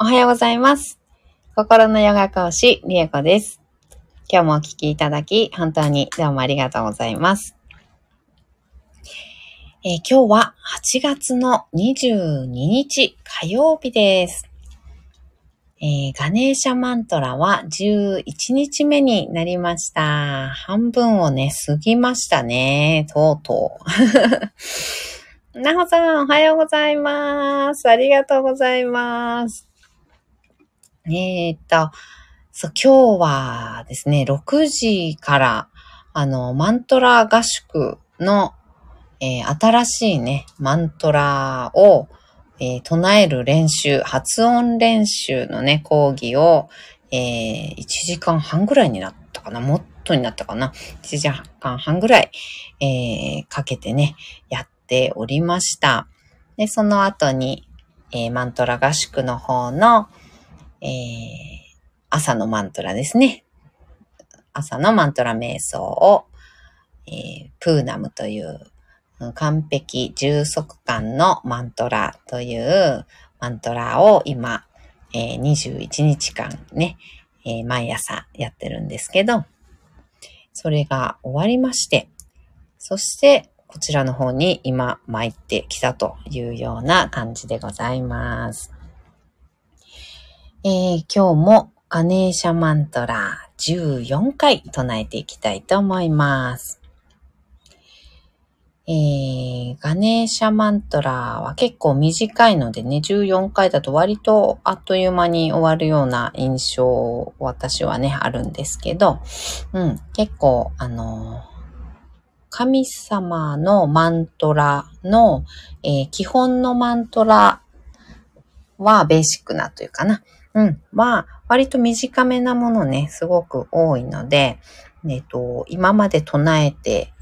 おはようございます。心のヨガ講師、リエコです。今日もお聴きいただき、本当にどうもありがとうございます。えー、今日は8月の22日火曜日です。えー、ガネーシャマントラは11日目になりました。半分をね、過ぎましたね。とうとう。なほさん、おはようございます。ありがとうございます。えー、っと、そう、今日はですね、6時から、あの、マントラ合宿の、えー、新しいね、マントラを、えー、唱える練習、発音練習のね、講義を、えー、1時間半ぐらいになったかなもっとになったかな ?1 時間半ぐらい、えー、かけてね、やっておりました。で、その後に、えー、マントラ合宿の方の、えー、朝のマントラですね。朝のマントラ瞑想を、えー、プーナムという完璧充足感のマントラというマントラを今、えー、21日間ね、えー、毎朝やってるんですけど、それが終わりまして、そしてこちらの方に今参ってきたというような感じでございます。えー、今日もガネーシャマントラ14回唱えていきたいと思います。えー、ガネーシャマントラは結構短いのでね、14回だと割とあっという間に終わるような印象、私はね、あるんですけど、うん、結構、あの神様のマントラの、えー、基本のマントラはベーシックなというかな。うん。まあ、割と短めなものね、すごく多いので、えっと、今まで唱えて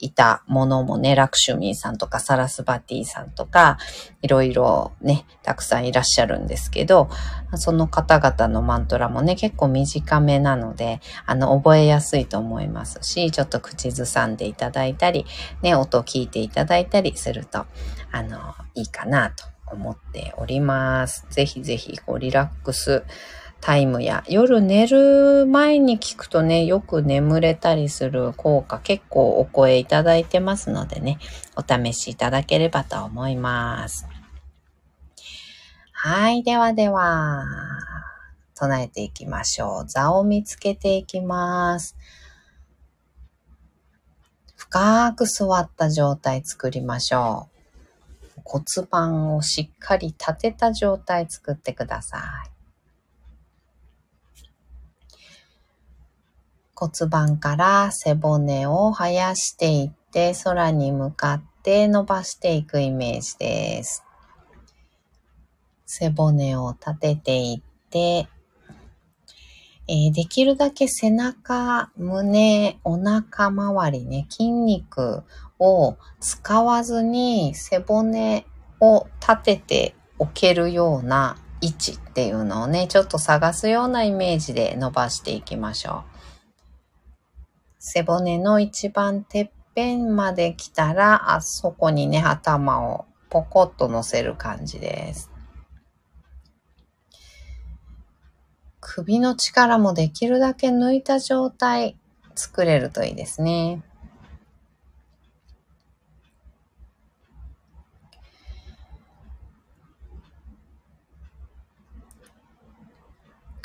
いたものもね、ラクシュミーさんとかサラスバティさんとか、いろいろね、たくさんいらっしゃるんですけど、その方々のマントラもね、結構短めなので、あの、覚えやすいと思いますし、ちょっと口ずさんでいただいたり、ね、音を聞いていただいたりすると、あの、いいかなと思っております。ぜひぜひ、こう、リラックスタイムや夜寝る前に聞くとね、よく眠れたりする効果結構お声いただいてますのでね、お試しいただければと思います。はい、ではでは、唱えていきましょう。座を見つけていきます。深く座った状態作りましょう。骨盤をしっかり立てた状態作ってください。骨盤から背骨を生やしていって空に向かって伸ばしていくイメージです。背骨を立てていって、えー、できるだけ背中、胸、お腹周りね、筋肉を使わずに背骨を立てておけるような位置っていうのをね、ちょっと探すようなイメージで伸ばしていきましょう。背骨の一番てっぺんまで来たら、あそこにね、頭をポコッと乗せる感じです。首の力もできるだけ抜いた状態作れるといいですね。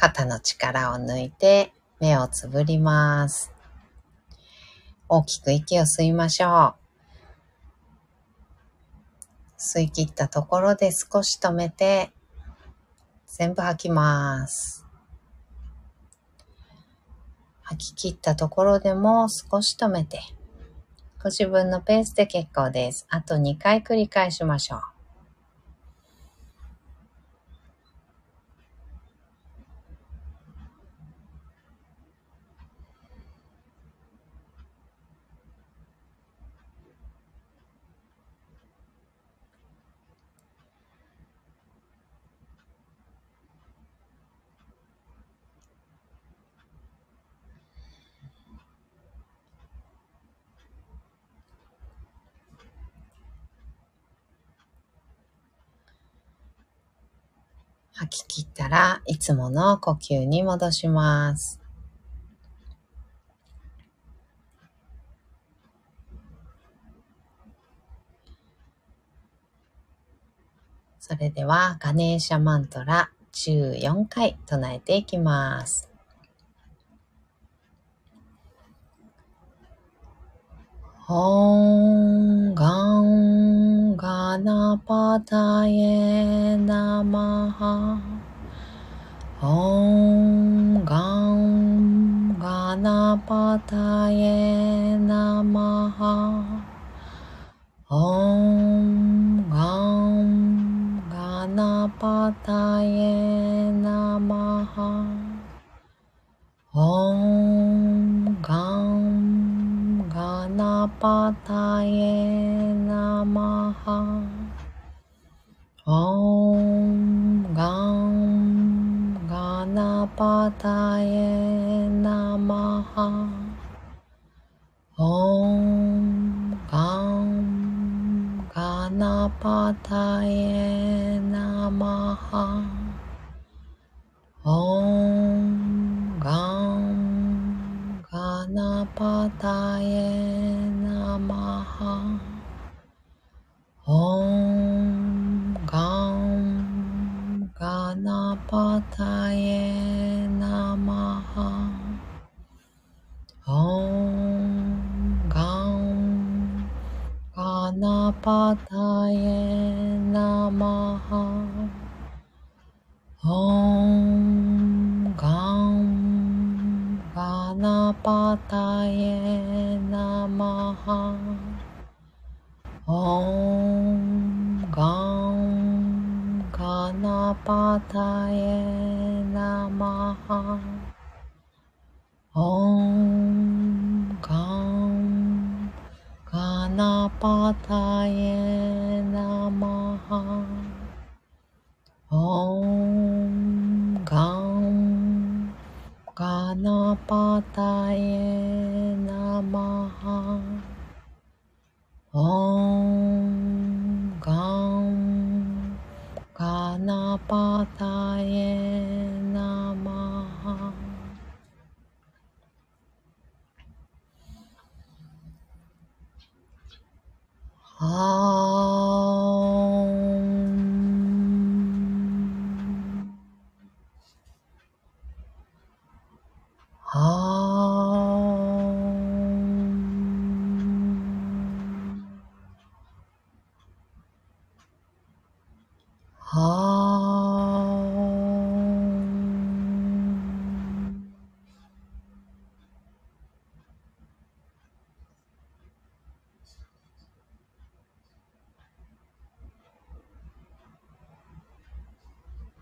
肩の力を抜いて目をつぶります。大きく息を吸いましょう。吸い切ったところで少し止めて全部吐きます。吐き切ったところでも少し止めてご自分のペースで結構です。あと2回繰り返しましょう。吐き切ったらいつもの呼吸に戻します。それではガネーシャマントラ14回唱えていきます。オンガンガナパタエナマハオンガンガナパタエナマハオンガンガナパタエナマハオンगणपतये नमः。ॐ गं गणपतये नमः。ॐ गं गणपतये नमः。ॐ गं गणपतये नमः。パタナパタエナマハオンカンカナパタエナマハオンカンカナパタエナマハはー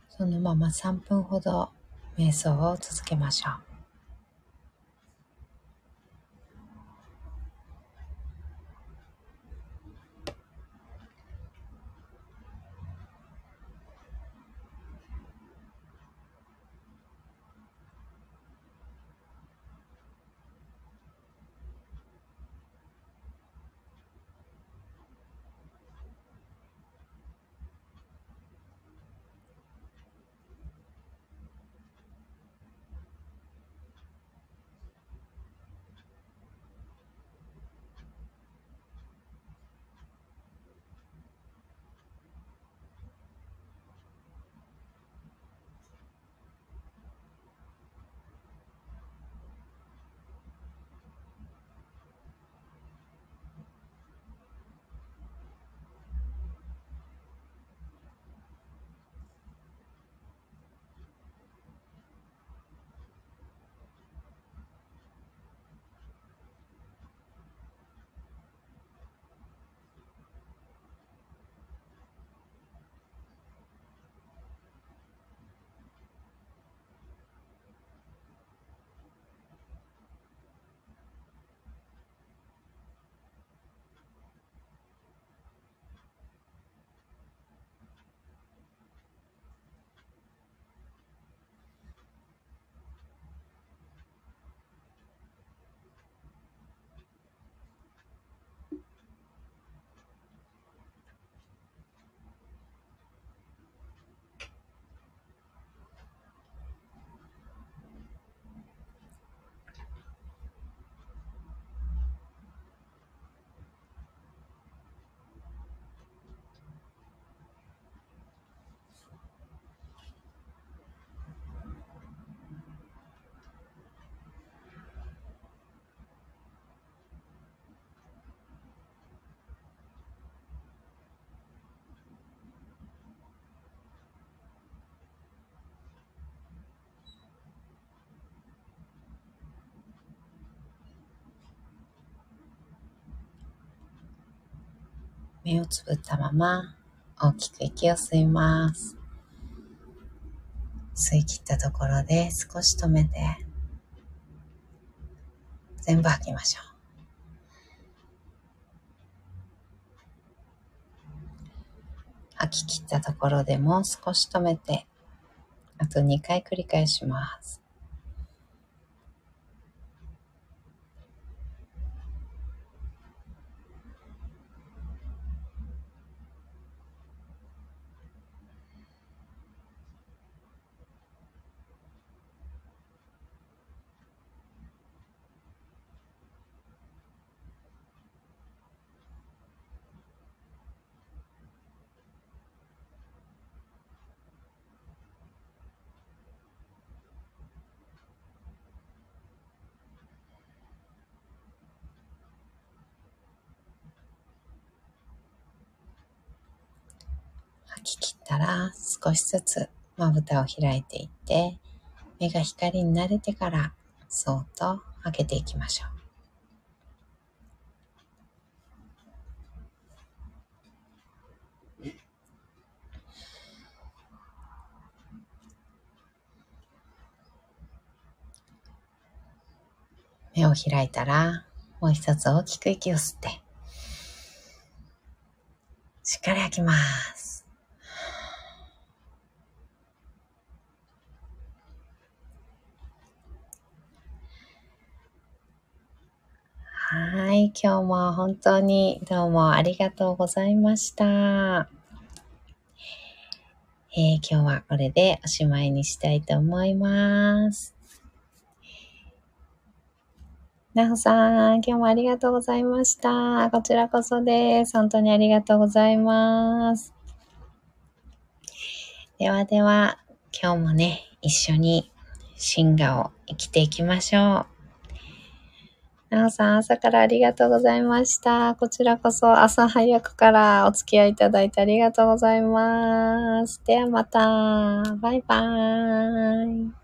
そのまま3分ほど瞑想を続けましょう。目をつぶったまま大きく息を吸います。吸い切ったところで少し止めて全部吐きましょう。吐き切ったところでもう少し止めてあと2回繰り返します。き切ったら少しずつまぶたを開いていって目が光に慣れてからそっと開けていきましょう。目を開いたら、もう一つ大きく息を吸って、しっかり吐きます。はい、今日も本当にどうもありがとうございました。えー、今日はこれでおしまいにしたいと思います。なほさん、今日もありがとうございました。こちらこそです。本当にありがとうございます。ではでは、今日もね、一緒に進化を生きていきましょう。なおさん、朝からありがとうございました。こちらこそ朝早くからお付き合いいただいてありがとうございます。ではまた。バイバーイ。